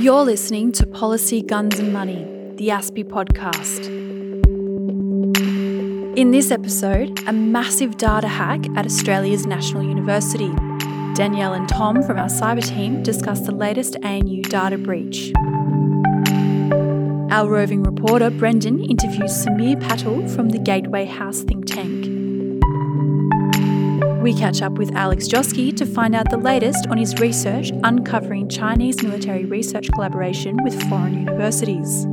You're listening to Policy, Guns and Money, the ASPI podcast. In this episode, a massive data hack at Australia's National University. Danielle and Tom from our cyber team discuss the latest ANU data breach. Our roving reporter Brendan interviews Sameer Patil from the Gateway House think. We catch up with Alex Joske to find out the latest on his research uncovering Chinese military research collaboration with foreign universities.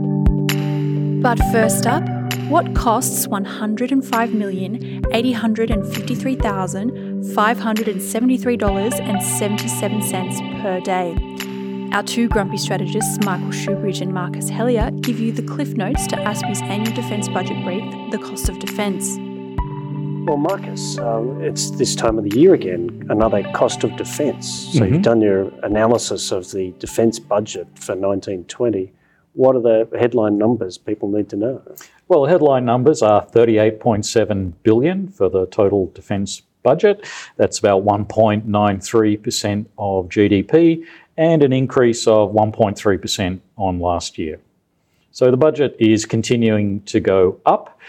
But first up, what costs $105,853,573.77 per day? Our two grumpy strategists, Michael Shoebridge and Marcus Hellyer, give you the cliff notes to ASPI's annual defence budget brief, The Cost of Defence. Well, Marcus, um, it's this time of the year again, another cost of defence. So mm-hmm. you've done your analysis of the defence budget for 1920. What are the headline numbers people need to know? Well, headline numbers are 38.7 billion for the total defence budget. That's about 1.93% of GDP and an increase of 1.3% on last year. So the budget is continuing to go up.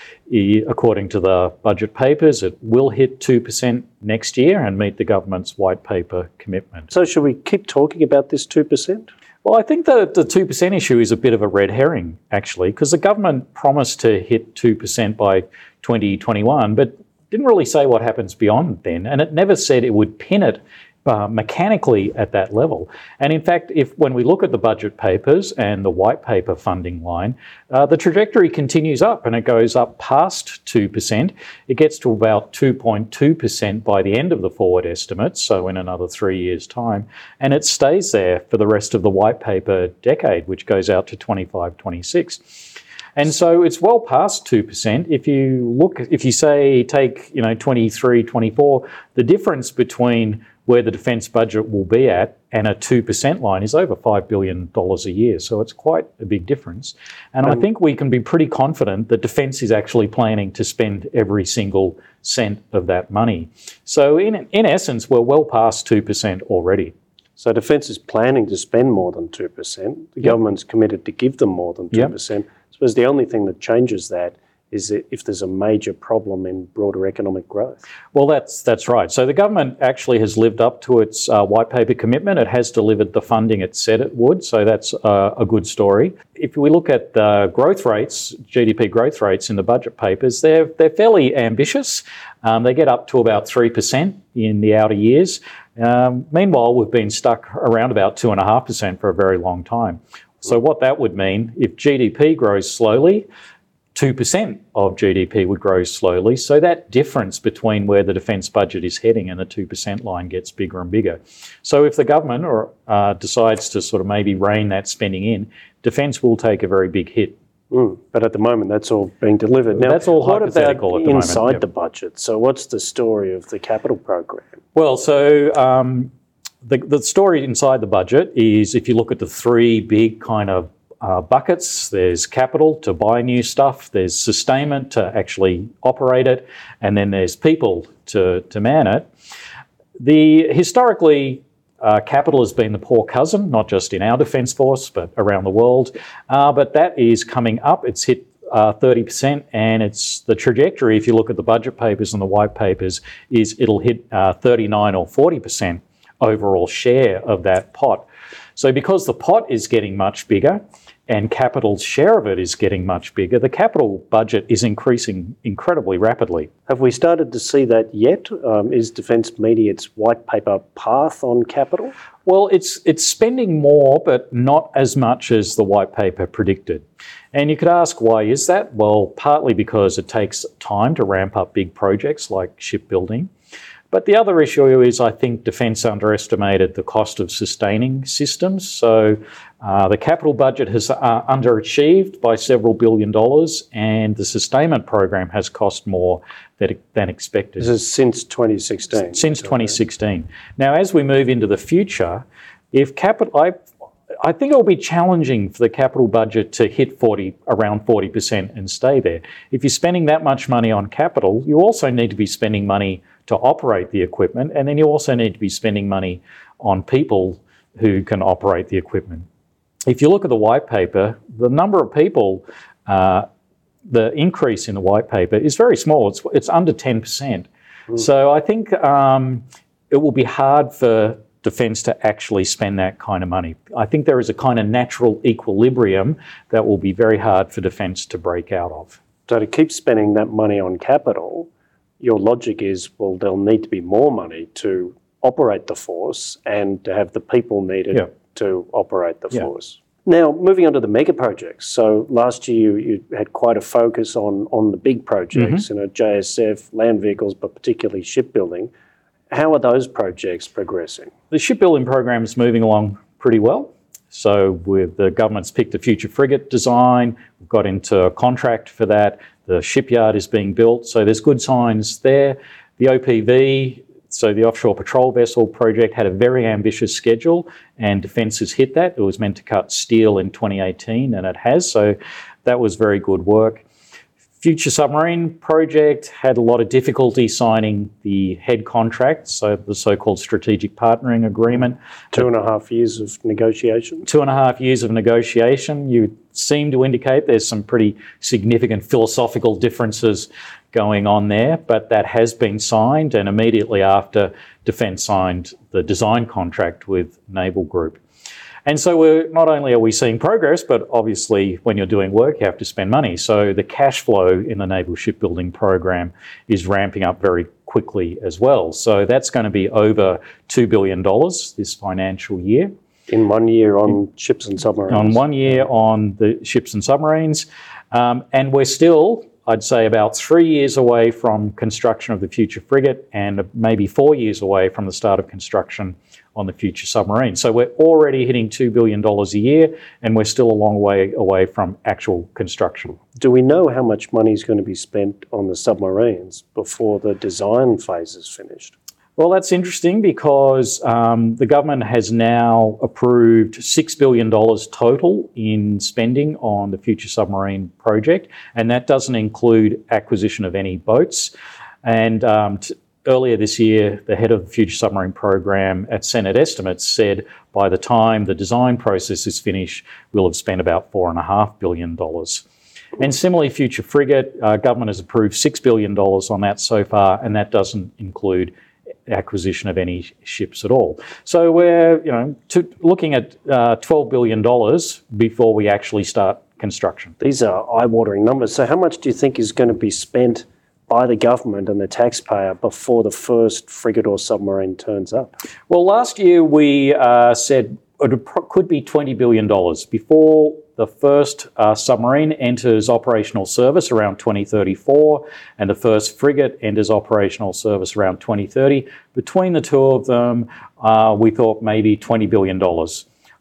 According to the budget papers, it will hit 2% next year and meet the government's white paper commitment. So, should we keep talking about this 2%? Well, I think the, the 2% issue is a bit of a red herring, actually, because the government promised to hit 2% by 2021, but didn't really say what happens beyond then. And it never said it would pin it uh, mechanically at that level. And in fact, if when we look at the budget papers and the white paper funding line, uh, the trajectory continues up and it goes up past 2%. It gets to about 2.2% by the end of the forward estimates, so in another three years' time. And it stays there for the rest of the white paper decade, which goes out to 25, 26. And so it's well past 2%. If you look, if you say take, you know, 23, 24, the difference between where the defence budget will be at and a 2% line is over $5 billion a year. So it's quite a big difference. And I think we can be pretty confident that defence is actually planning to spend every single cent of that money. So in, in essence, we're well past 2% already. So Defence is planning to spend more than 2%. The yep. government's committed to give them more than 2%. Yep. I suppose the only thing that changes that is if there's a major problem in broader economic growth. Well, that's that's right. So the government actually has lived up to its uh, white paper commitment. It has delivered the funding it said it would. So that's uh, a good story. If we look at the growth rates, GDP growth rates in the budget papers, they're they're fairly ambitious. Um, they get up to about three percent in the outer years. Um, meanwhile, we've been stuck around about two and a half percent for a very long time. So what that would mean, if GDP grows slowly, 2% of GDP would grow slowly. So that difference between where the defence budget is heading and the 2% line gets bigger and bigger. So if the government or, uh, decides to sort of maybe rein that spending in, defence will take a very big hit. Mm, but at the moment, that's all being delivered. Now, that's all what about the inside yep. the budget? So, what's the story of the capital program? Well, so um, the, the story inside the budget is if you look at the three big kind of uh, buckets. There's capital to buy new stuff, there's sustainment to actually operate it, and then there's people to, to man it. The historically, uh, capital has been the poor cousin, not just in our defence force, but around the world. Uh, but that is coming up. It's hit uh, 30%, and it's the trajectory, if you look at the budget papers and the white papers, is it'll hit uh, 39 or 40% overall share of that pot. So, because the pot is getting much bigger, and capital's share of it is getting much bigger, the capital budget is increasing incredibly rapidly. Have we started to see that yet? Um, is Defence meeting its white paper path on capital? Well, it's it's spending more, but not as much as the white paper predicted. And you could ask why is that? Well, partly because it takes time to ramp up big projects like shipbuilding. But the other issue is I think Defence underestimated the cost of sustaining systems. So uh, the capital budget has uh, underachieved by several billion dollars, and the sustainment program has cost more than, than expected. This is since 2016. Since 2016. Now, as we move into the future, if capital, I, I think it will be challenging for the capital budget to hit 40, around 40% and stay there. If you're spending that much money on capital, you also need to be spending money to operate the equipment, and then you also need to be spending money on people who can operate the equipment. if you look at the white paper, the number of people, uh, the increase in the white paper is very small. It's, it's under 10%. Mm. So I think um, it will be hard for defence to actually spend that kind of money. I think there is a kind of natural equilibrium that will be very hard for defence to break out of. So to keep spending that money on capital, your logic is well, there'll need to be more money to operate the force and to have the people needed yeah. to operate the yeah. force. Now, moving on to the mega projects. So last year you, you had quite a focus on, on the big projects, mm-hmm. you know, JSF, land vehicles, but particularly shipbuilding. How are those projects progressing? The shipbuilding program is moving along pretty well. So with the government's picked a future frigate design, we've got into a contract for that. The shipyard is being built, so there's good signs there. The OPV, so the offshore patrol vessel project had a very ambitious schedule, and Defence has hit that. It was meant to cut steel in 2018, and it has. So that was very good work. Future Submarine Project had a lot of difficulty signing the head contract, so the so called Strategic Partnering Agreement. Two and a half years of negotiation? Two and a half years of negotiation. You seem to indicate there's some pretty significant philosophical differences going on there, but that has been signed, and immediately after, Defence signed the design contract with Naval Group. And so we're not only are we seeing progress, but obviously when you're doing work, you have to spend money. So the cash flow in the naval shipbuilding program is ramping up very quickly as well. So that's going to be over $2 billion this financial year. In one year on ships and submarines? On one year on the ships and submarines. Um, and we're still I'd say about three years away from construction of the future frigate and maybe four years away from the start of construction on the future submarine. So we're already hitting $2 billion a year and we're still a long way away from actual construction. Do we know how much money is going to be spent on the submarines before the design phase is finished? Well, that's interesting because um, the government has now approved $6 billion total in spending on the future submarine project, and that doesn't include acquisition of any boats. And um, t- earlier this year, the head of the future submarine program at Senate estimates said by the time the design process is finished, we'll have spent about $4.5 billion. And similarly, Future Frigate, uh, government has approved $6 billion on that so far, and that doesn't include acquisition of any ships at all. So we're you know to, looking at uh, $12 billion before we actually start construction. These are eye-watering numbers. So how much do you think is going to be spent by the government and the taxpayer before the first frigate or submarine turns up? Well, last year we uh, said it could be $20 billion before the first uh, submarine enters operational service around 2034, and the first frigate enters operational service around 2030. Between the two of them, uh, we thought maybe $20 billion.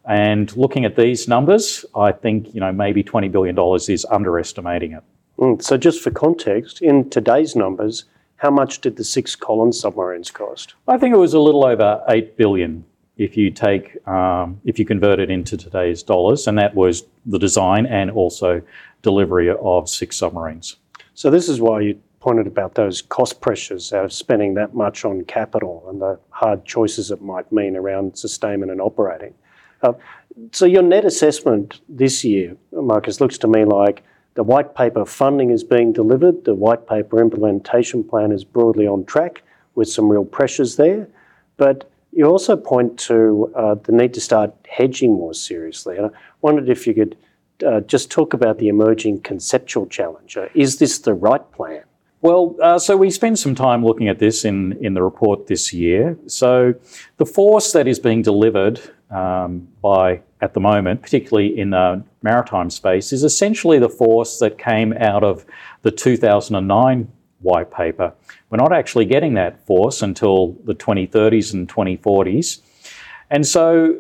And looking at these numbers, I think you know maybe $20 billion is underestimating it. Mm, so, just for context, in today's numbers, how much did the six Collins submarines cost? I think it was a little over 8 billion if you take um, if you convert it into today's dollars, and that was the design and also delivery of six submarines. So this is why you pointed about those cost pressures out of spending that much on capital and the hard choices it might mean around sustainment and operating. Uh, so your net assessment this year, Marcus, looks to me like the white paper funding is being delivered, the white paper implementation plan is broadly on track with some real pressures there, but you also point to uh, the need to start hedging more seriously. And I wondered if you could uh, just talk about the emerging conceptual challenge. Uh, is this the right plan? Well, uh, so we spent some time looking at this in, in the report this year. So the force that is being delivered um, by, at the moment, particularly in the maritime space, is essentially the force that came out of the 2009 white paper. We're not actually getting that force until the 2030s and 2040s. And so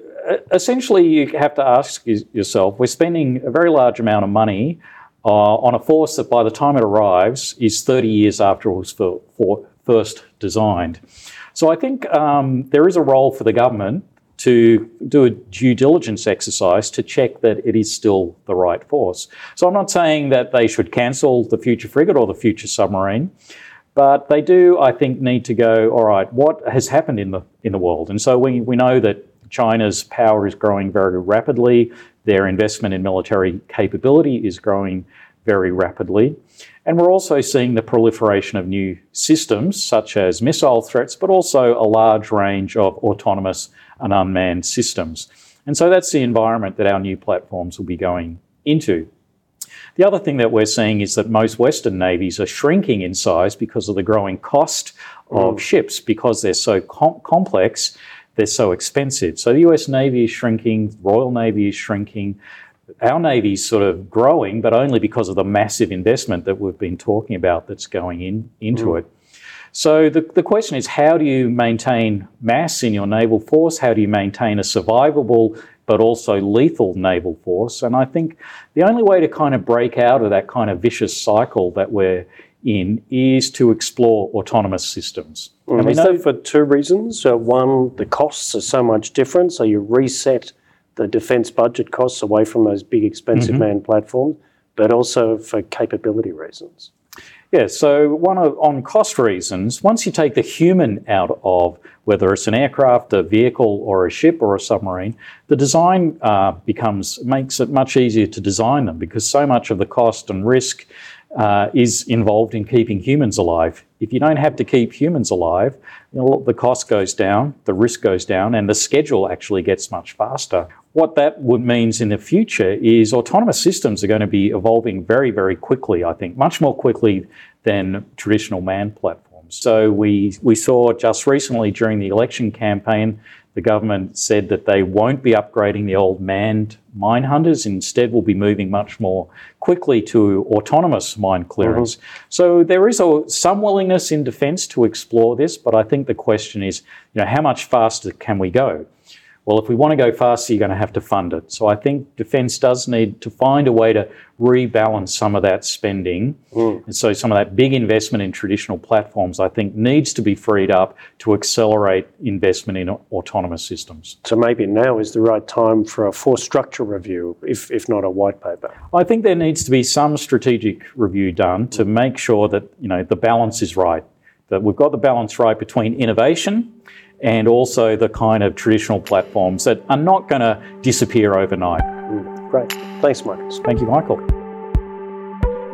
essentially, you have to ask yourself we're spending a very large amount of money uh, on a force that by the time it arrives is 30 years after it was for, for first designed. So I think um, there is a role for the government to do a due diligence exercise to check that it is still the right force. So I'm not saying that they should cancel the future frigate or the future submarine, but they do, I think, need to go, all right, what has happened in the in the world? And so we, we know that China's power is growing very rapidly. Their investment in military capability is growing very rapidly. And we're also seeing the proliferation of new systems, such as missile threats, but also a large range of autonomous and unmanned systems. And so that's the environment that our new platforms will be going into. The other thing that we're seeing is that most Western navies are shrinking in size because of the growing cost of mm. ships, because they're so com- complex, they're so expensive. So the US Navy is shrinking, Royal Navy is shrinking. Our Navy's sort of growing, but only because of the massive investment that we've been talking about that's going in, into mm. it. So the, the question is how do you maintain mass in your naval force? How do you maintain a survivable but also lethal naval force? And I think the only way to kind of break out of that kind of vicious cycle that we're in is to explore autonomous systems. Mm. And is that for two reasons? Uh, one, the costs are so much different, so you reset the defence budget costs away from those big expensive mm-hmm. manned platforms, but also for capability reasons. Yeah, so one of, on cost reasons, once you take the human out of whether it's an aircraft, a vehicle, or a ship or a submarine, the design uh, becomes makes it much easier to design them because so much of the cost and risk uh, is involved in keeping humans alive. If you don't have to keep humans alive, you know, the cost goes down, the risk goes down, and the schedule actually gets much faster. What that would means in the future is autonomous systems are going to be evolving very, very quickly, I think, much more quickly than traditional manned platforms. So we, we saw just recently during the election campaign the government said that they won't be upgrading the old manned mine hunters. Instead, will be moving much more quickly to autonomous mine clearance. Mm-hmm. So there is a, some willingness in defence to explore this, but I think the question is, you know, how much faster can we go? Well, if we want to go faster, you're going to have to fund it. So I think defence does need to find a way to rebalance some of that spending. Mm. And so some of that big investment in traditional platforms, I think, needs to be freed up to accelerate investment in autonomous systems. So maybe now is the right time for a force structure review, if, if not a white paper. I think there needs to be some strategic review done to make sure that you know the balance is right. That we've got the balance right between innovation and also the kind of traditional platforms that are not going to disappear overnight. Mm, great. Thanks, Marcus. Thank you, Michael.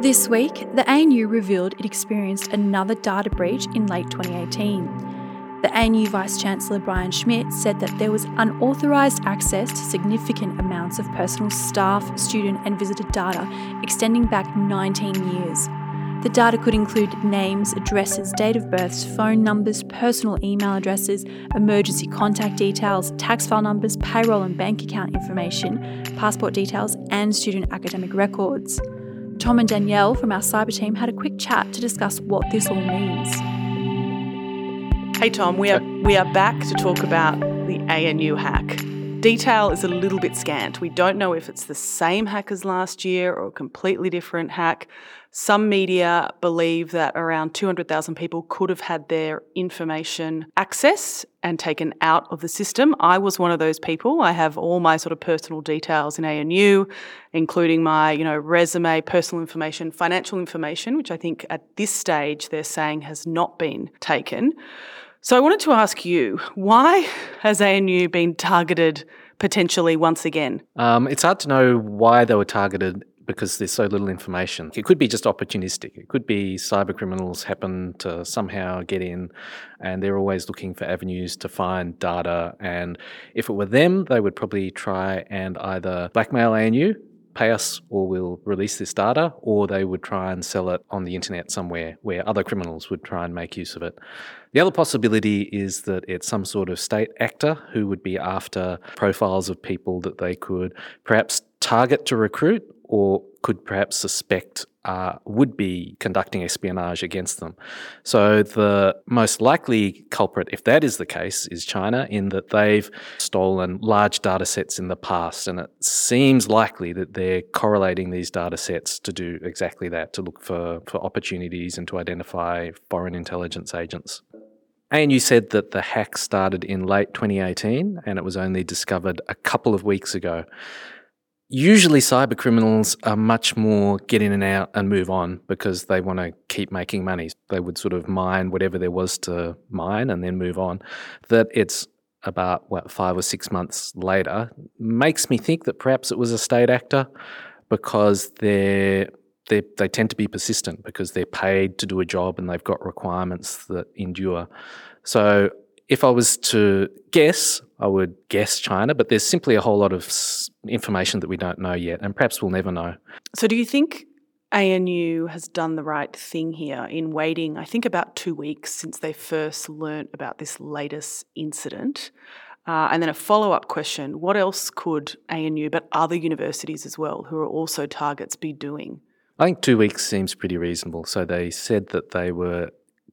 This week, the ANU revealed it experienced another data breach in late 2018. The ANU Vice Chancellor Brian Schmidt said that there was unauthorised access to significant amounts of personal staff, student, and visitor data extending back 19 years. The data could include names, addresses, date of births, phone numbers, personal email addresses, emergency contact details, tax file numbers, payroll and bank account information, passport details, and student academic records. Tom and Danielle from our cyber team had a quick chat to discuss what this all means. Hey Tom, we are we are back to talk about the ANU hack. Detail is a little bit scant. We don't know if it's the same hack as last year or a completely different hack. Some media believe that around 200,000 people could have had their information access and taken out of the system. I was one of those people. I have all my sort of personal details in ANU, including my, you know, resume, personal information, financial information, which I think at this stage they're saying has not been taken. So I wanted to ask you, why has ANU been targeted potentially once again? Um, it's hard to know why they were targeted because there's so little information. It could be just opportunistic. It could be cyber criminals happen to somehow get in and they're always looking for avenues to find data. And if it were them, they would probably try and either blackmail ANU, pay us or we'll release this data, or they would try and sell it on the internet somewhere where other criminals would try and make use of it. The other possibility is that it's some sort of state actor who would be after profiles of people that they could perhaps target to recruit or could perhaps suspect uh, would be conducting espionage against them. So, the most likely culprit, if that is the case, is China, in that they've stolen large data sets in the past. And it seems likely that they're correlating these data sets to do exactly that, to look for, for opportunities and to identify foreign intelligence agents. ANU said that the hack started in late 2018 and it was only discovered a couple of weeks ago usually cyber criminals are much more get in and out and move on because they want to keep making money. They would sort of mine whatever there was to mine and then move on. That it's about what five or six months later makes me think that perhaps it was a state actor because they're they they tend to be persistent because they're paid to do a job and they've got requirements that endure. So if I was to guess, I would guess China, but there's simply a whole lot of information that we don't know yet, and perhaps we'll never know. So, do you think ANU has done the right thing here in waiting, I think, about two weeks since they first learnt about this latest incident? Uh, and then a follow up question what else could ANU, but other universities as well, who are also targets, be doing? I think two weeks seems pretty reasonable. So they said that they were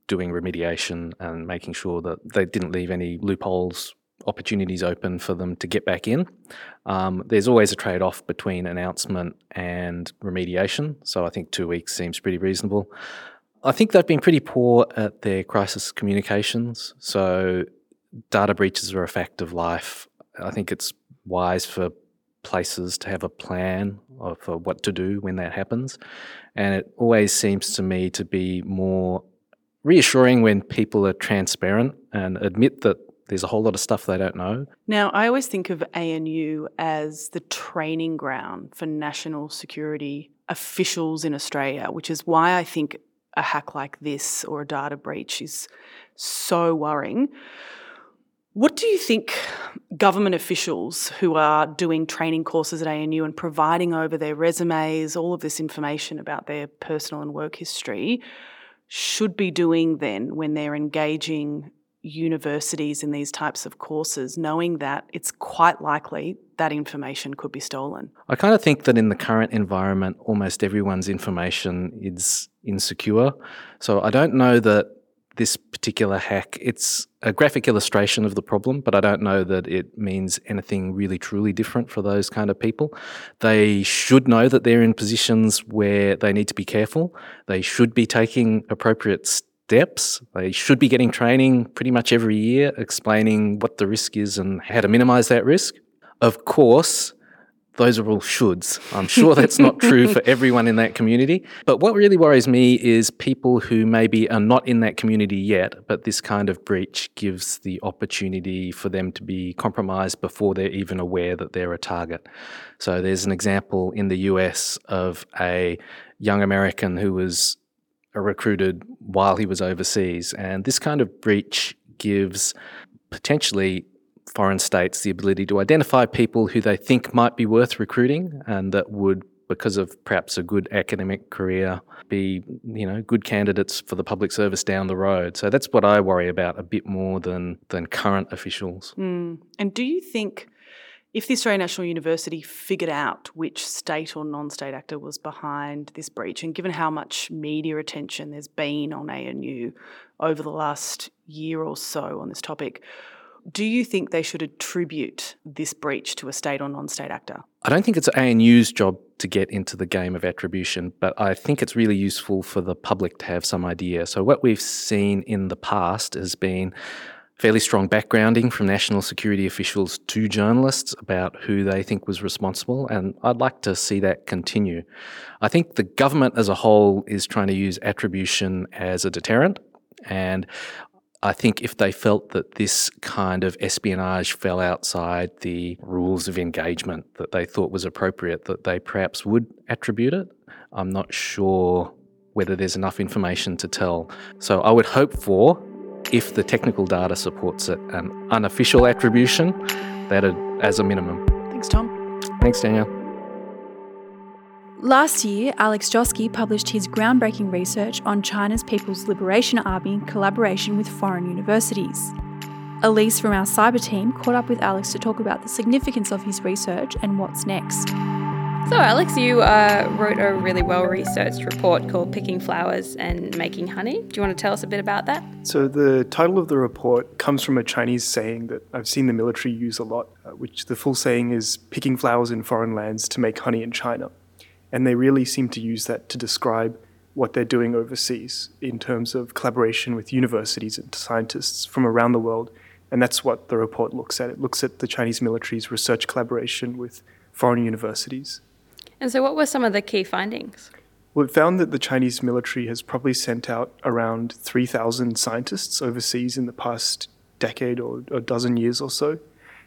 doing remediation and making sure that they didn't leave any loopholes, opportunities open for them to get back in. Um, there's always a trade off between announcement and remediation. So I think two weeks seems pretty reasonable. I think they've been pretty poor at their crisis communications. So data breaches are a fact of life. I think it's wise for places to have a plan for uh, what to do when that happens. And it always seems to me to be more reassuring when people are transparent and admit that there's a whole lot of stuff they don't know. Now, I always think of ANU as the training ground for national security officials in Australia, which is why I think a hack like this or a data breach is so worrying. What do you think government officials who are doing training courses at ANU and providing over their resumes all of this information about their personal and work history should be doing then when they're engaging universities in these types of courses, knowing that it's quite likely that information could be stolen? I kind of think that in the current environment, almost everyone's information is insecure. So I don't know that this particular hack, it's a graphic illustration of the problem, but I don't know that it means anything really truly different for those kind of people. They should know that they're in positions where they need to be careful. They should be taking appropriate steps. They should be getting training pretty much every year explaining what the risk is and how to minimize that risk. Of course, those are all shoulds. I'm sure that's not true for everyone in that community. But what really worries me is people who maybe are not in that community yet, but this kind of breach gives the opportunity for them to be compromised before they're even aware that they're a target. So there's an example in the US of a young American who was recruited while he was overseas. And this kind of breach gives potentially foreign states the ability to identify people who they think might be worth recruiting and that would because of perhaps a good academic career be you know good candidates for the public service down the road so that's what i worry about a bit more than than current officials mm. and do you think if the Australian National University figured out which state or non state actor was behind this breach, and given how much media attention there's been on ANU over the last year or so on this topic, do you think they should attribute this breach to a state or non state actor? I don't think it's ANU's job to get into the game of attribution, but I think it's really useful for the public to have some idea. So, what we've seen in the past has been fairly strong backgrounding from national security officials to journalists about who they think was responsible, and I'd like to see that continue. I think the government as a whole is trying to use attribution as a deterrent, and I think if they felt that this kind of espionage fell outside the rules of engagement that they thought was appropriate, that they perhaps would attribute it. I'm not sure whether there's enough information to tell. So I would hope for, if the technical data supports it, an unofficial attribution, that as a minimum. Thanks, Tom. Thanks, Danielle. Last year, Alex Joske published his groundbreaking research on China's People's Liberation Army in collaboration with foreign universities. Elise from our cyber team caught up with Alex to talk about the significance of his research and what's next. So, Alex, you uh, wrote a really well researched report called Picking Flowers and Making Honey. Do you want to tell us a bit about that? So, the title of the report comes from a Chinese saying that I've seen the military use a lot, uh, which the full saying is picking flowers in foreign lands to make honey in China. And they really seem to use that to describe what they're doing overseas in terms of collaboration with universities and scientists from around the world. And that's what the report looks at. It looks at the Chinese military's research collaboration with foreign universities. And so, what were some of the key findings? Well, it found that the Chinese military has probably sent out around 3,000 scientists overseas in the past decade or a dozen years or so,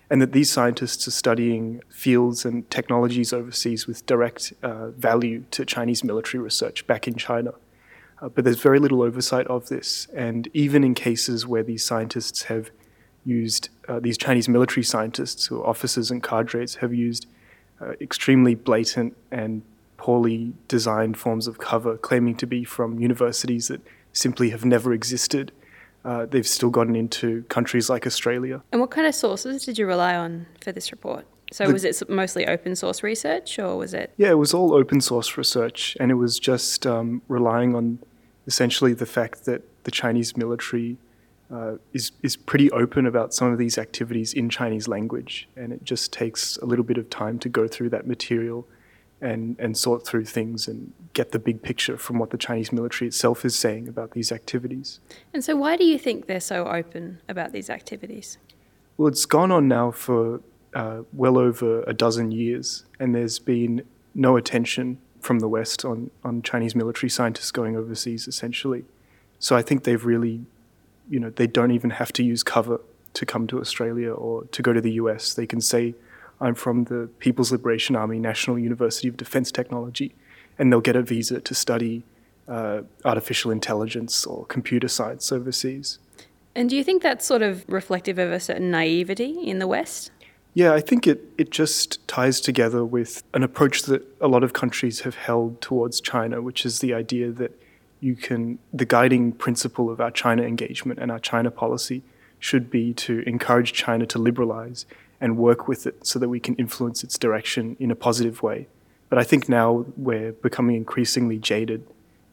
and that these scientists are studying fields and technologies overseas with direct uh, value to Chinese military research back in China. Uh, but there's very little oversight of this, and even in cases where these scientists have used, uh, these Chinese military scientists or officers and cadres have used uh, extremely blatant and poorly designed forms of cover, claiming to be from universities that simply have never existed uh, they've still gotten into countries like Australia. And what kind of sources did you rely on for this report? So the, was it mostly open source research, or was it? Yeah, it was all open source research, and it was just um, relying on essentially the fact that the Chinese military uh, is is pretty open about some of these activities in Chinese language, and it just takes a little bit of time to go through that material and, and sort through things and get the big picture from what the Chinese military itself is saying about these activities. And so, why do you think they're so open about these activities? Well, it's gone on now for uh, well over a dozen years, and there's been no attention from the West on, on Chinese military scientists going overseas, essentially. So I think they've really, you know, they don't even have to use cover to come to Australia or to go to the US. They can say I'm from the People's Liberation Army National University of Defense Technology, and they'll get a visa to study uh, artificial intelligence or computer science overseas. And do you think that's sort of reflective of a certain naivety in the West? Yeah, I think it, it just ties together with an approach that a lot of countries have held towards China, which is the idea that you can, the guiding principle of our China engagement and our China policy should be to encourage China to liberalize and work with it so that we can influence its direction in a positive way. But I think now we're becoming increasingly jaded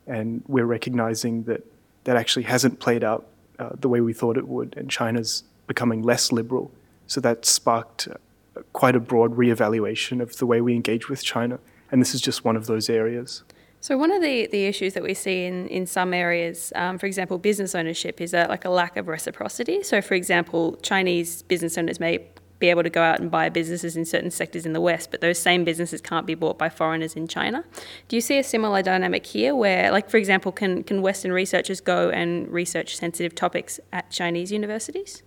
and we're recognizing that that actually hasn't played out uh, the way we thought it would, and China's becoming less liberal. So that sparked uh, quite a broad reevaluation of the way we engage with China, and this is just one of those areas. So one of the, the issues that we see in, in some areas, um, for example, business ownership, is a, like a lack of reciprocity. So, for example, Chinese business owners may be able to go out and buy businesses in certain sectors in the West, but those same businesses can't be bought by foreigners in China. Do you see a similar dynamic here where, like, for example, can, can Western researchers go and research sensitive topics at Chinese universities?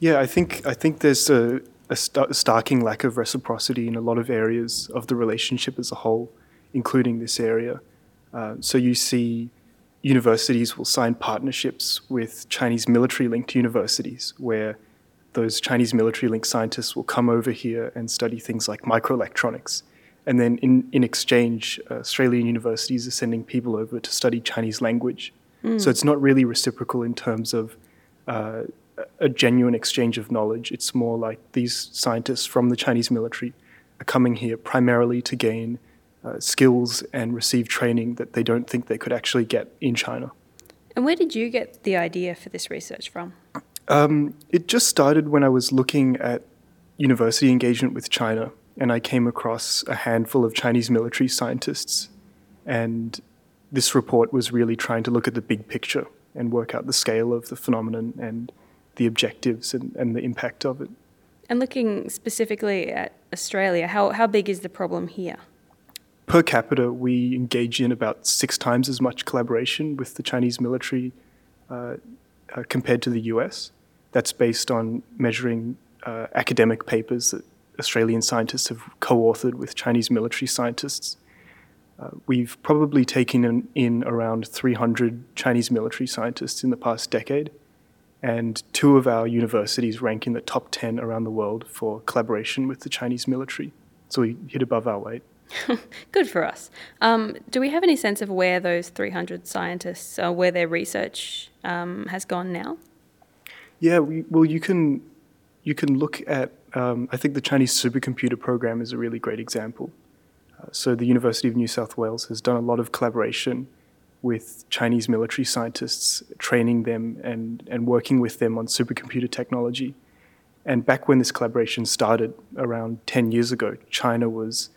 Yeah, I think, I think there's a, a starking lack of reciprocity in a lot of areas of the relationship as a whole, including this area. Uh, so you see universities will sign partnerships with Chinese military linked universities where those Chinese military linked scientists will come over here and study things like microelectronics. And then in, in exchange, uh, Australian universities are sending people over to study Chinese language. Mm. So it's not really reciprocal in terms of uh, a genuine exchange of knowledge. It's more like these scientists from the Chinese military are coming here primarily to gain uh, skills and receive training that they don't think they could actually get in China. And where did you get the idea for this research from? Um, it just started when I was looking at university engagement with China, and I came across a handful of Chinese military scientists. And this report was really trying to look at the big picture and work out the scale of the phenomenon and the objectives and, and the impact of it. And looking specifically at Australia, how, how big is the problem here? Per capita, we engage in about six times as much collaboration with the Chinese military uh, uh, compared to the US. That's based on measuring uh, academic papers that Australian scientists have co authored with Chinese military scientists. Uh, we've probably taken in, in, around 300 Chinese military scientists in the past decade, and two of our universities rank in the top 10 around the world for collaboration with the Chinese military. So we hit above our weight. Good for us. Um, do we have any sense of where those 300 scientists, uh, where their research um, has gone now? Yeah, we, well, you can you can look at. Um, I think the Chinese supercomputer program is a really great example. Uh, so the University of New South Wales has done a lot of collaboration with Chinese military scientists, training them and and working with them on supercomputer technology. And back when this collaboration started, around ten years ago, China was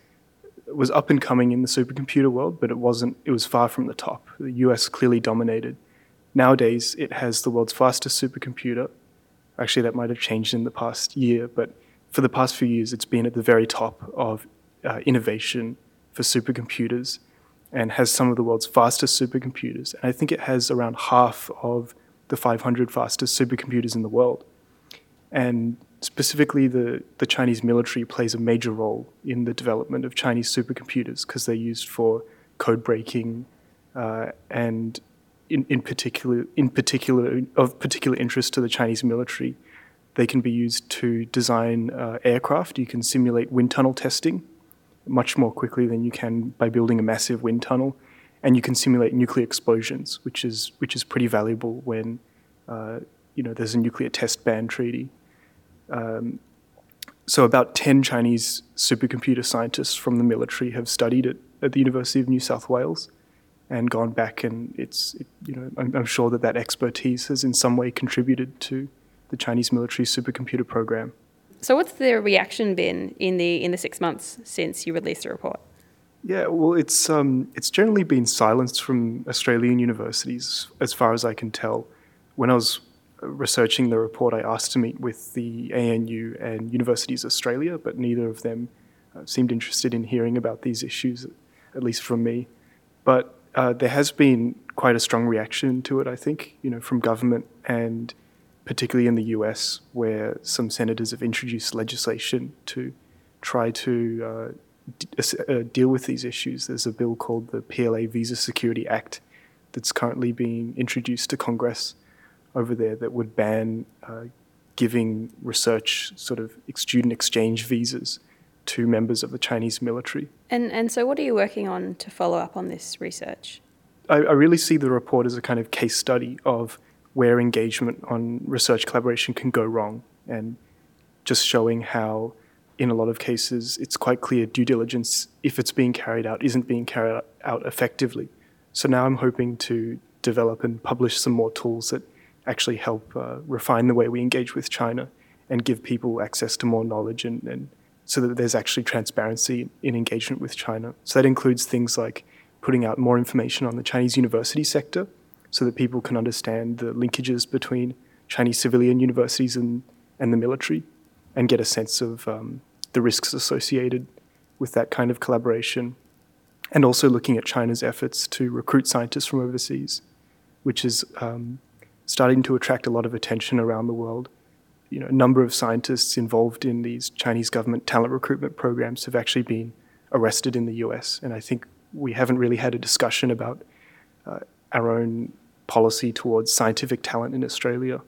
was up and coming in the supercomputer world, but it wasn't. It was far from the top. The U.S. clearly dominated Nowadays, it has the world's fastest supercomputer. Actually, that might have changed in the past year, but for the past few years, it's been at the very top of uh, innovation for supercomputers and has some of the world's fastest supercomputers. And I think it has around half of the 500 fastest supercomputers in the world. And specifically, the, the Chinese military plays a major role in the development of Chinese supercomputers because they're used for code breaking uh, and in, in particular in particular of particular interest to the Chinese military. They can be used to design uh, aircraft. You can simulate wind tunnel testing much more quickly than you can by building a massive wind tunnel, and you can simulate nuclear explosions, which is which is pretty valuable when uh, you know there's a nuclear test ban treaty. Um, so about 10 Chinese supercomputer scientists from the military have studied it at the University of New South Wales and gone back and it's it, you know I'm, I'm, sure that that expertise has in some way contributed to the Chinese military supercomputer program. So what's the reaction been in the in the 6 months since you released the report? Yeah, well it's um, it's generally been silenced from Australian universities as far as I can tell. When I was researching the report, I asked to meet with the ANU and Universities Australia, but neither of them uh, seemed interested in hearing about these issues, at least from me. But uh, there has been quite a strong reaction to it, I think, you know, from government and particularly in the US, where some senators have introduced legislation to try to uh, d- uh, deal with these issues. There's a bill called the PLA Visa Security Act that's currently being introduced to Congress over there that would ban uh, giving research sort of student exchange visas to members of the Chinese military. And, and so, what are you working on to follow up on this research? I, I really see the report as a kind of case study of where engagement on research collaboration can go wrong and just showing how, in a lot of cases, it's quite clear due diligence, if it's being carried out, isn't being carried out effectively. So now I'm hoping to develop and publish some more tools that actually help uh, refine the way we engage with China and give people access to more knowledge and, and so that there's actually transparency in engagement with China. So that includes things like putting out more information on the Chinese university sector so that people can understand the linkages between Chinese civilian universities and, and the military and get a sense of um, the risks associated with that kind of collaboration. And also looking at China's efforts to recruit scientists from overseas, which is um, starting to attract a lot of attention around the world you know, a number of scientists involved in these Chinese government talent recruitment programs have actually been arrested in the US. And I think we haven't really had a discussion about uh, our own policy towards scientific talent in Australia.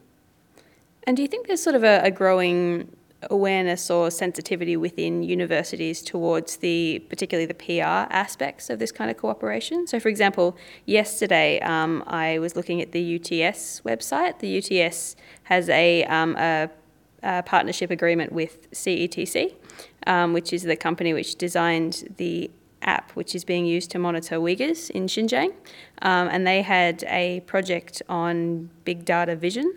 And do you think there's sort of a, a growing awareness or sensitivity within universities towards the particularly the PR aspects of this kind of cooperation. So, for example, yesterday um, I was looking at the UTS website. The UTS has a, um, a, a partnership agreement with CETC, um, which is the company which designed the app which is being used to monitor Uyghurs in Xinjiang. Um, and they had a project on big data vision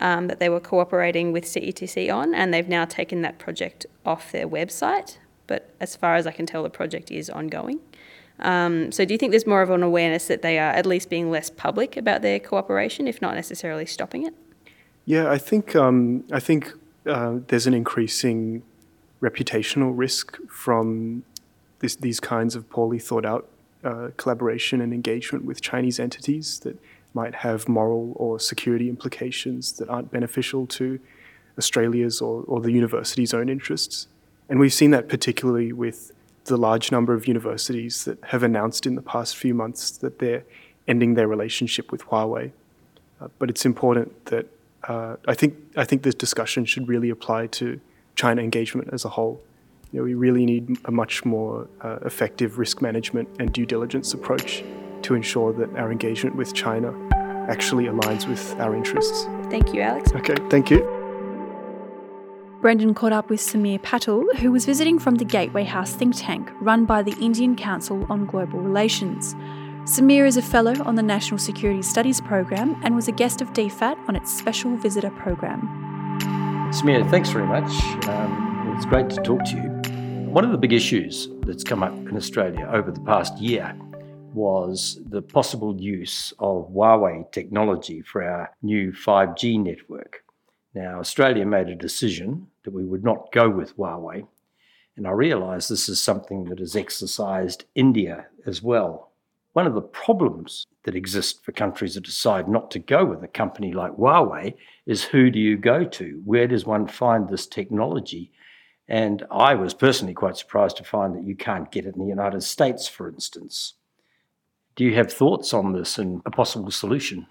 um, that they were cooperating with CETC on, and they've now taken that project off their website. But as far as I can tell, the project is ongoing. Um, so, do you think there's more of an awareness that they are at least being less public about their cooperation, if not necessarily stopping it? Yeah, I think um, I think uh, there's an increasing reputational risk from this, these kinds of poorly thought out uh, collaboration and engagement with Chinese entities that might have moral or security implications that aren't beneficial to Australia's or, or the university's own interests. And we've seen that particularly with the large number of universities that have announced in the past few months that they're ending their relationship with Huawei. Uh, but it's important that uh, I think I think this discussion should really apply to China engagement as a whole. You know, we really need a much more uh, effective risk management and due diligence approach to ensure that our engagement with China actually aligns with our interests. Thank you, Alex. Okay, thank you. Brendan caught up with Sameer Patil, who was visiting from the Gateway House think tank run by the Indian Council on Global Relations. Sameer is a fellow on the National Security Studies Program and was a guest of DFAT on its special visitor program. Sameer, thanks very much. Um, it's great to talk to you. One of the big issues that's come up in Australia over the past year was the possible use of Huawei technology for our new 5G network. Now, Australia made a decision that we would not go with Huawei, and I realise this is something that has exercised India as well. One of the problems that exist for countries that decide not to go with a company like Huawei is who do you go to? Where does one find this technology? And I was personally quite surprised to find that you can't get it in the United States, for instance. Do you have thoughts on this and a possible solution?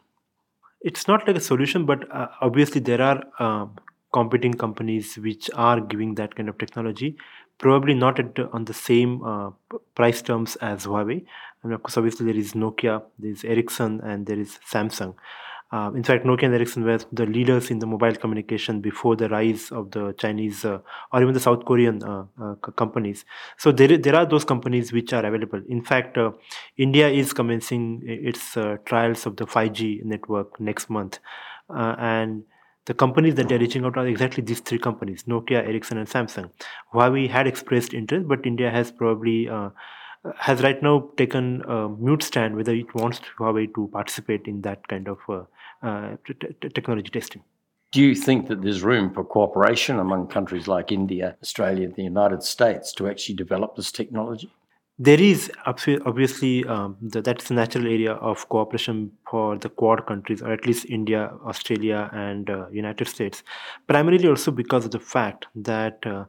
It's not like a solution, but uh, obviously there are uh, competing companies which are giving that kind of technology. Probably not at, on the same uh, price terms as Huawei. And of course, obviously there is Nokia, there is Ericsson, and there is Samsung. Uh, in fact, Nokia and Ericsson were the leaders in the mobile communication before the rise of the Chinese uh, or even the South Korean uh, uh companies. So there, there are those companies which are available. In fact, uh, India is commencing its uh, trials of the 5G network next month, and the companies that they're reaching out are exactly these three companies: Nokia, Ericsson, and Samsung. Huawei had expressed interest, but India has probably has right now taken a mute stand whether it wants Huawei to participate in that kind of t- technology testing. Do you think that there's room for cooperation among countries like India, Australia, the United States to actually develop this technology? There is obviously um, the, that's a natural area of cooperation for the Quad countries, or at least India, Australia, and uh, United States. Primarily also because of the fact that uh,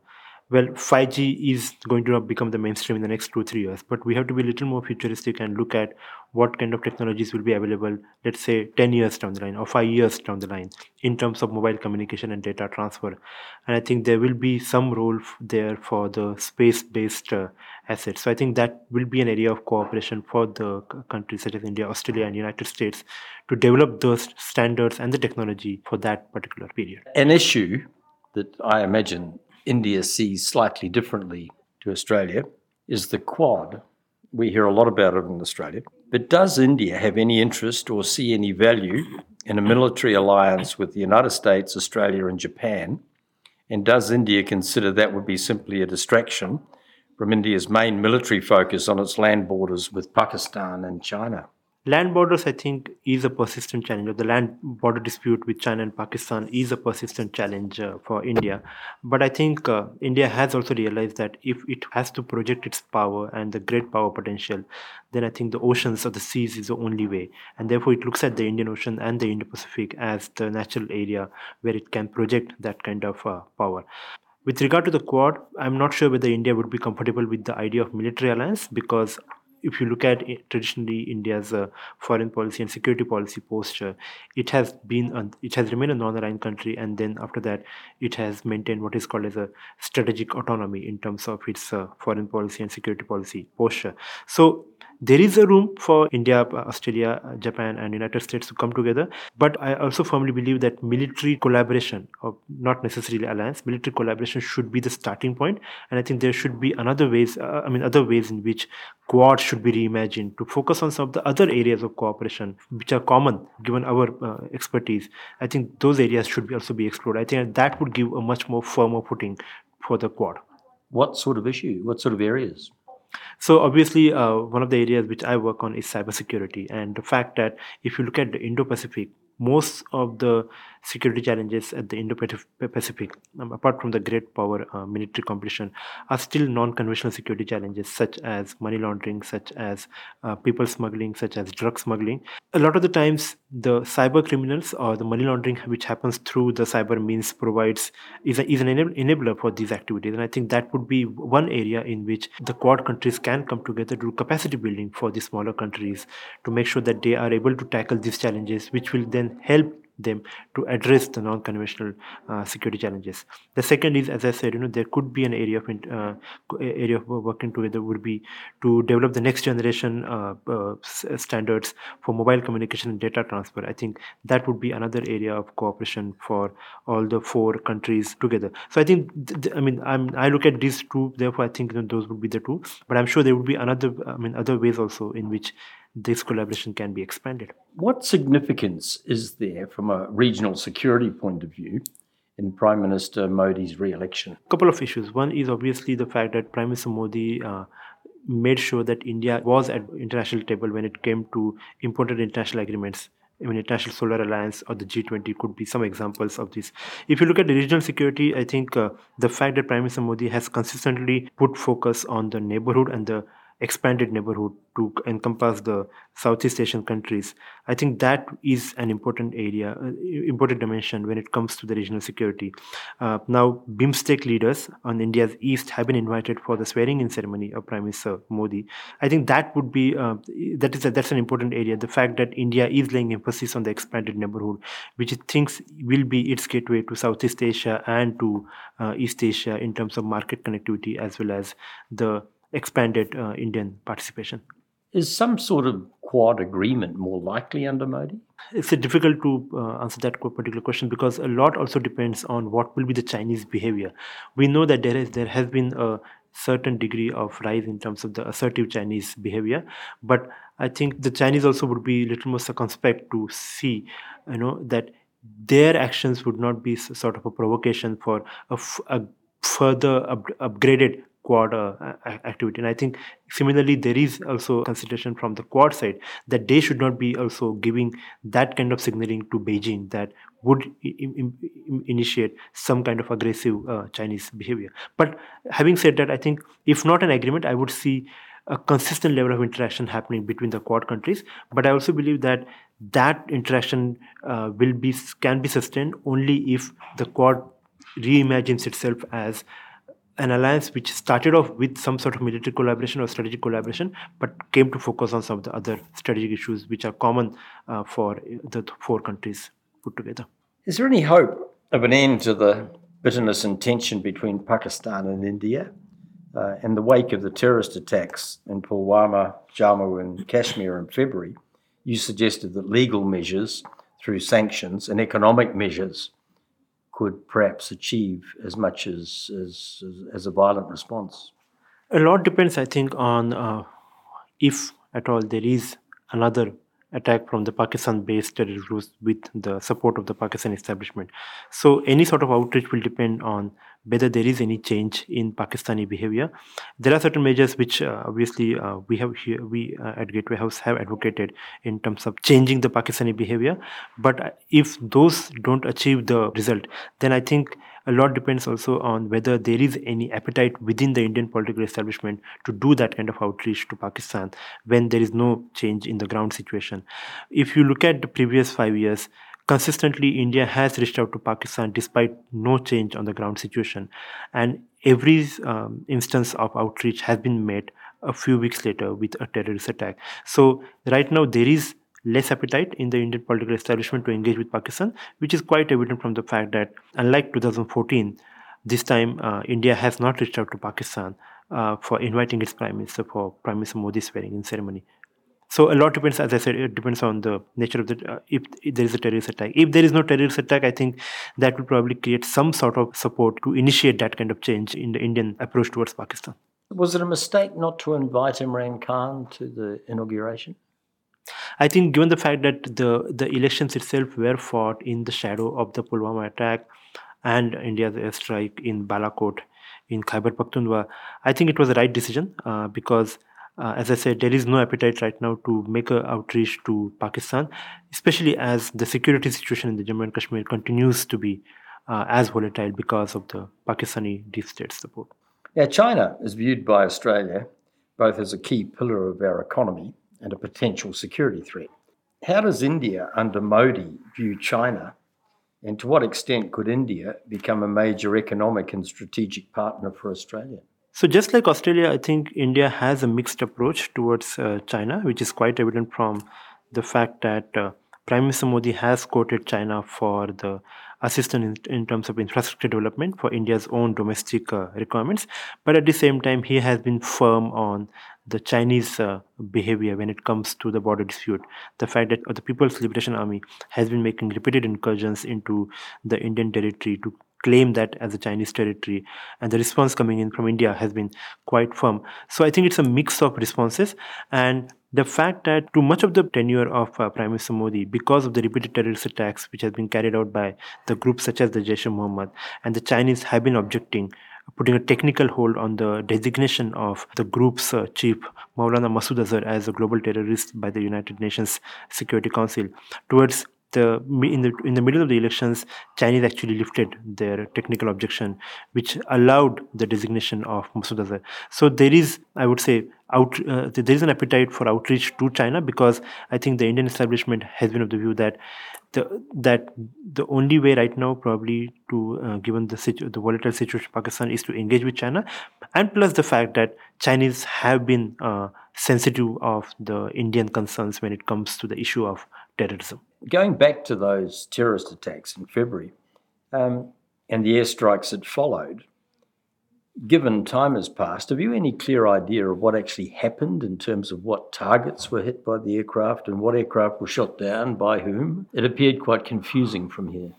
well, 5G is going to become the mainstream in the next two, three years, but we have to be a little more futuristic and look at what kind of technologies will be available, let's say 10 years down the line or five years down the line in terms of mobile communication and data transfer. And I think there will be some role there for the space based uh, assets. So I think that will be an area of cooperation for the countries such as India, Australia, and United States to develop those standards and the technology for that particular period. An issue that I imagine India sees slightly differently to Australia is the Quad. We hear a lot about it in Australia. But does India have any interest or see any value in a military alliance with the United States, Australia, and Japan? And does India consider that would be simply a distraction from India's main military focus on its land borders with Pakistan and China? Land borders, I think, is a persistent challenge. The land border dispute with China and Pakistan is a persistent challenge uh, for India. But I think uh, India has also realized that if it has to project its power and the great power potential, then I think the oceans or the seas is the only way. And therefore, it looks at the Indian Ocean and the Indo Pacific as the natural area where it can project that kind of uh, power. With regard to the Quad, I'm not sure whether India would be comfortable with the idea of military alliance because if you look at it, traditionally India's uh, foreign policy and security policy posture, it has been it has remained a non-aligned country, and then after that, it has maintained what is called as a strategic autonomy in terms of its uh, foreign policy and security policy posture. So there is a room for India, Australia, Japan, and United States to come together. But I also firmly believe that military collaboration, or not necessarily alliance, military collaboration should be the starting point. And I think there should be another ways, uh, I mean, other ways in which Quad should be reimagined to focus on some of the other areas of cooperation which are common given our uh, expertise. I think those areas should be also be explored. I think that would give a much more firmer footing for the Quad. What sort of issue? What sort of areas? So obviously, uh, one of the areas which I work on is cybersecurity, and the fact that if you look at the Indo-Pacific, most of the security challenges at the Indo-Pacific, um, apart from the great power uh, military competition, are still non-conventional security challenges such as money laundering, such as uh, people smuggling, such as drug smuggling. A lot of the times, the cyber criminals or the money laundering which happens through the cyber means provides is, a, is an enabler for these activities, and I think that would be one area in which the Quad countries can come together to do capacity building for the smaller countries to make sure that they are able to tackle these challenges, which will then help them to address the non-conventional uh, security challenges. The second is, as I said, you know, there could be an area of uh, area of working together would be to develop the next generation uh, uh standards for mobile communication and data transfer. I think that would be another area of cooperation for all the four countries together. So I think, th- I mean, I'm, I look at these two. Therefore, I think you know, those would be the two. But I'm sure there would be another, I mean, other ways also in which this collaboration can be expanded. What significance is there from a regional security point of view in Prime Minister Modi's re-election? A couple of issues. One is obviously the fact that Prime Minister Modi uh, made sure that India was at international table when it came to important international agreements. I mean, International Solar Alliance or the G20 could be some examples of this. If you look at the regional security, I think uh, the fact that Prime Minister Modi has consistently put focus on the neighborhood and the expanded neighborhood to encompass the Southeast Asian countries. I think that is an important area, uh, important dimension when it comes to the regional security. Uh, now, BIMSTEC leaders on India's east have been invited for the swearing-in ceremony of Prime Minister Modi. I think that would be uh, that is a, that's an important area. The fact that India is laying emphasis on the expanded neighborhood, which it thinks will be its gateway to Southeast Asia and to uh, East Asia in terms of market connectivity as well as the expanded uh, Indian participation. Is some sort of Quad agreement more likely under Modi? It's difficult to uh, answer that particular question because a lot also depends on what will be the Chinese behavior. We know that there is there has been a certain degree of rise in terms of the assertive Chinese behavior, but I think the Chinese also would be a little more circumspect to see, you know, that their actions would not be sort of a provocation for a, further up, upgraded quad uh, activity. And i think similarly there is also consideration from the quad side that they should not be also giving that kind of signaling to beijing that would initiate some kind of aggressive uh, chinese behavior. But having said that i think if not an agreement i would see a consistent level of interaction happening between the quad countries. But i also believe that that interaction uh, will be can be sustained only if the quad reimagines itself as an alliance which started off with some sort of military collaboration or strategic collaboration, but came to focus on some of the other strategic issues which are common uh, for the four countries put together. Is there any hope of an end to the bitterness and tension between Pakistan and India? Uh, in the wake of the terrorist attacks in Pulwama, Jammu, and Kashmir in February, you suggested that legal measures through sanctions and economic measures could perhaps achieve as much as, as, as a violent response? A lot depends, I think, on uh, if at all there is another attack from the Pakistan based terrorist groups with the support of the Pakistan establishment. So, any sort of outreach will depend on whether there is any change in Pakistani behavior. There are certain measures which uh, obviously uh, we have here, we uh, at Gateway House have advocated in terms of changing the Pakistani behavior. But uh, if those don't achieve the result, then I think a lot depends also on whether there is any appetite within the Indian political establishment to do that kind of outreach to Pakistan when there is no change in the ground situation. If you look at the previous five years, consistently India has reached out to Pakistan despite no change on the ground situation. And every um, instance of outreach has been made a few weeks later with a terrorist attack. So right now there is less appetite in the Indian political establishment to engage with Pakistan, which is quite evident from the fact that unlike 2014, this time uh, India has not reached out to Pakistan uh, for inviting its prime minister for Prime Minister Modi's swearing-in ceremony. So a lot depends, as I said, it depends on the nature of the uh, if, if, there is a terrorist attack. If there is no terrorist attack, I think that will probably create some sort of support to initiate that kind of change in the Indian approach towards Pakistan. Was it a mistake not to invite Imran Khan to the inauguration? I think, given the fact that the the elections itself were fought in the shadow of the Pulwama attack and India's airstrike in Balakot in Khyber Pakhtunkhwa, I think it was the right decision uh, because uh, as I said, there is no appetite right now to make an outreach to Pakistan, especially as the security situation in the Jammu and Kashmir continues to be uh, as volatile because of the Pakistani deep state support. Yeah, China is viewed by Australia both as a key pillar of our economy and a potential security threat. How does India under Modi view China, and to what extent could India become a major economic and strategic partner for Australia? So, just like Australia, I think India has a mixed approach towards uh, China, which is quite evident from the fact that uh, Prime Minister Modi has quoted China for the assistance in, in, terms of infrastructure development for India's own domestic uh, requirements. But at the same time, he has been firm on the Chinese uh, behavior when it comes to the border dispute. The fact that the People's Liberation Army has been making repeated incursions into the Indian territory to claim that as a Chinese territory, and the response coming in from India has been quite firm. So I think it's a mix of responses, and the fact that too much of the tenure of uh, Prime Minister Modi, because of the repeated terrorist attacks which has been carried out by the groups such as the Jaish-e-Mohammed, and the Chinese have been objecting putting a technical hold on the designation of the group's uh, chief, Maulana Masood Azhar, as a global terrorist by the United Nations Security Council, towards the in the in the middle of the elections, Chinese actually lifted their technical objection, which allowed the designation of Masood Azhar. So there is, I would say, out uh, there is an appetite for outreach to China because I think the Indian establishment has been of the view that the that the only way right now probably to uh, given the situ- the volatile situation in Pakistan is to engage with China, and plus the fact that Chinese have been uh, sensitive of the Indian concerns when it comes to the issue of terrorism. Going back to those terrorist attacks in February um, and the airstrikes that followed, given time has passed, have you any clear idea of what actually happened in terms of what targets were hit by the aircraft and what aircraft were shot down by whom? It appeared quite confusing from here.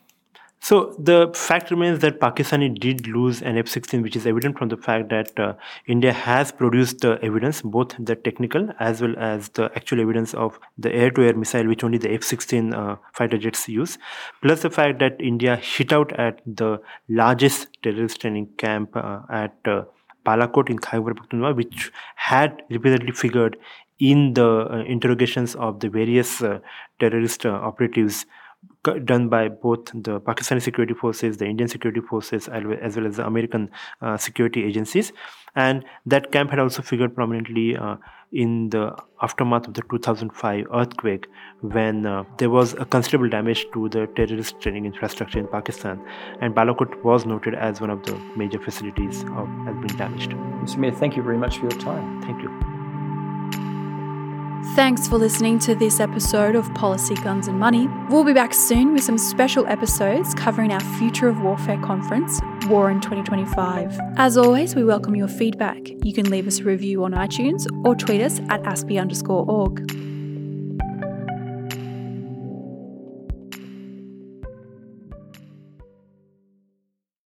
So the fact remains that Pakistani did lose an F-16, which is evident from the fact that uh, India has produced the evidence, both the technical as well as the actual evidence of the air-to-air missile, which only the F-16 uh, fighter jets use, plus the fact that India hit out at the largest terrorist training camp uh, at uh, Balakot in Khyber Pakhtunkhwa, which had repeatedly figured in the uh, interrogations of the various uh, terrorist operatives done by both the Pakistani security forces, the Indian security forces, as well as the American uh, security agencies. And that camp had also figured prominently uh, in the aftermath of the 2005 earthquake when uh, there was a considerable damage to the terrorist training infrastructure in Pakistan. And Balakot was noted as one of the major facilities of, has been damaged. Sameer, thank you very much for your time. Thank you. Thanks for listening to this episode of Policy, Guns and Money. We'll be back soon with some special episodes covering our Future of Warfare conference, War in 2025. As always, we welcome your feedback. You can leave us a review on iTunes or tweet us at ASPI underscore org.